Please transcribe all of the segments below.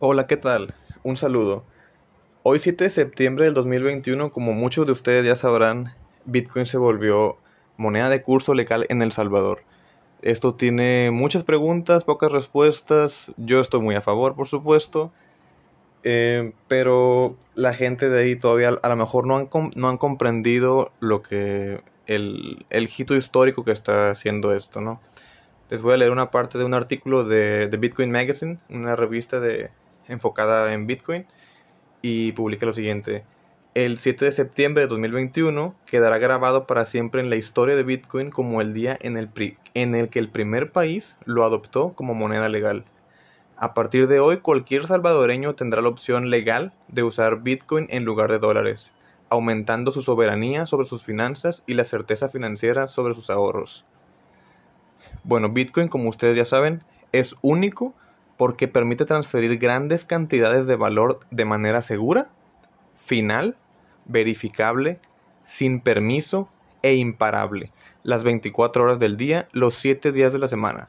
Hola, ¿qué tal? Un saludo. Hoy 7 de septiembre del 2021, como muchos de ustedes ya sabrán, Bitcoin se volvió moneda de curso legal en El Salvador. Esto tiene muchas preguntas, pocas respuestas. Yo estoy muy a favor, por supuesto. Eh, pero la gente de ahí todavía a lo mejor no han, no han comprendido lo que el, el hito histórico que está haciendo esto, ¿no? Les voy a leer una parte de un artículo de, de Bitcoin Magazine, una revista de, enfocada en Bitcoin, y publica lo siguiente. El 7 de septiembre de 2021 quedará grabado para siempre en la historia de Bitcoin como el día en el, en el que el primer país lo adoptó como moneda legal. A partir de hoy, cualquier salvadoreño tendrá la opción legal de usar Bitcoin en lugar de dólares, aumentando su soberanía sobre sus finanzas y la certeza financiera sobre sus ahorros. Bueno, Bitcoin, como ustedes ya saben, es único porque permite transferir grandes cantidades de valor de manera segura, final, verificable, sin permiso e imparable, las 24 horas del día, los 7 días de la semana.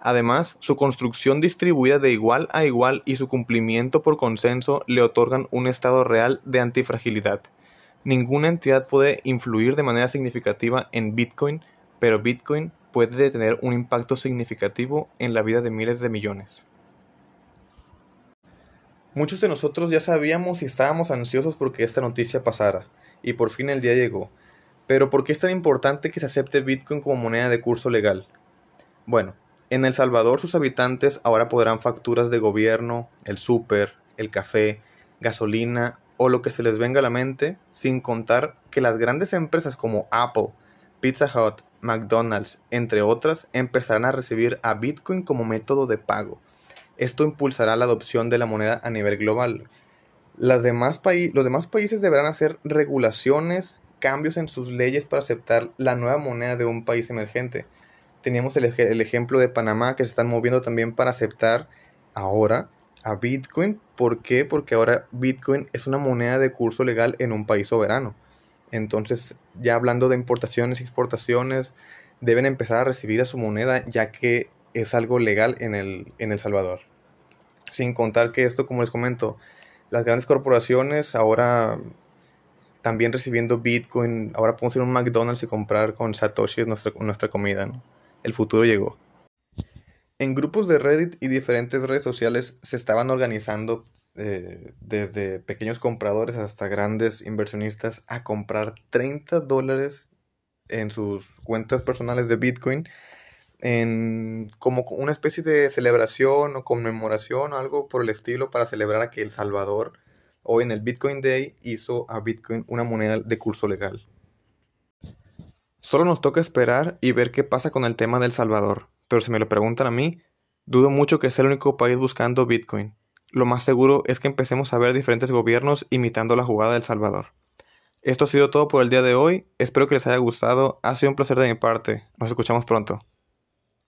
Además, su construcción distribuida de igual a igual y su cumplimiento por consenso le otorgan un estado real de antifragilidad. Ninguna entidad puede influir de manera significativa en Bitcoin, pero Bitcoin puede tener un impacto significativo en la vida de miles de millones. Muchos de nosotros ya sabíamos y estábamos ansiosos porque esta noticia pasara, y por fin el día llegó. Pero ¿por qué es tan importante que se acepte Bitcoin como moneda de curso legal? Bueno, en El Salvador sus habitantes ahora podrán facturas de gobierno, el súper, el café, gasolina o lo que se les venga a la mente, sin contar que las grandes empresas como Apple, Pizza Hut, McDonald's, entre otras, empezarán a recibir a Bitcoin como método de pago. Esto impulsará la adopción de la moneda a nivel global. Demás los demás países deberán hacer regulaciones, cambios en sus leyes para aceptar la nueva moneda de un país emergente. Teníamos el, el ejemplo de Panamá que se están moviendo también para aceptar ahora a Bitcoin. ¿Por qué? Porque ahora Bitcoin es una moneda de curso legal en un país soberano. Entonces, ya hablando de importaciones y exportaciones, deben empezar a recibir a su moneda ya que es algo legal en El, en el Salvador. Sin contar que esto, como les comento, las grandes corporaciones ahora también recibiendo Bitcoin, ahora podemos ir a un McDonald's y comprar con Satoshi nuestra, nuestra comida. El futuro llegó. En grupos de Reddit y diferentes redes sociales se estaban organizando eh, desde pequeños compradores hasta grandes inversionistas a comprar 30 dólares en sus cuentas personales de Bitcoin en como una especie de celebración o conmemoración o algo por el estilo para celebrar a que El Salvador hoy en el Bitcoin Day hizo a Bitcoin una moneda de curso legal. Solo nos toca esperar y ver qué pasa con el tema del Salvador, pero si me lo preguntan a mí, dudo mucho que sea el único país buscando Bitcoin lo más seguro es que empecemos a ver diferentes gobiernos imitando la jugada del Salvador. Esto ha sido todo por el día de hoy, espero que les haya gustado, ha sido un placer de mi parte, nos escuchamos pronto.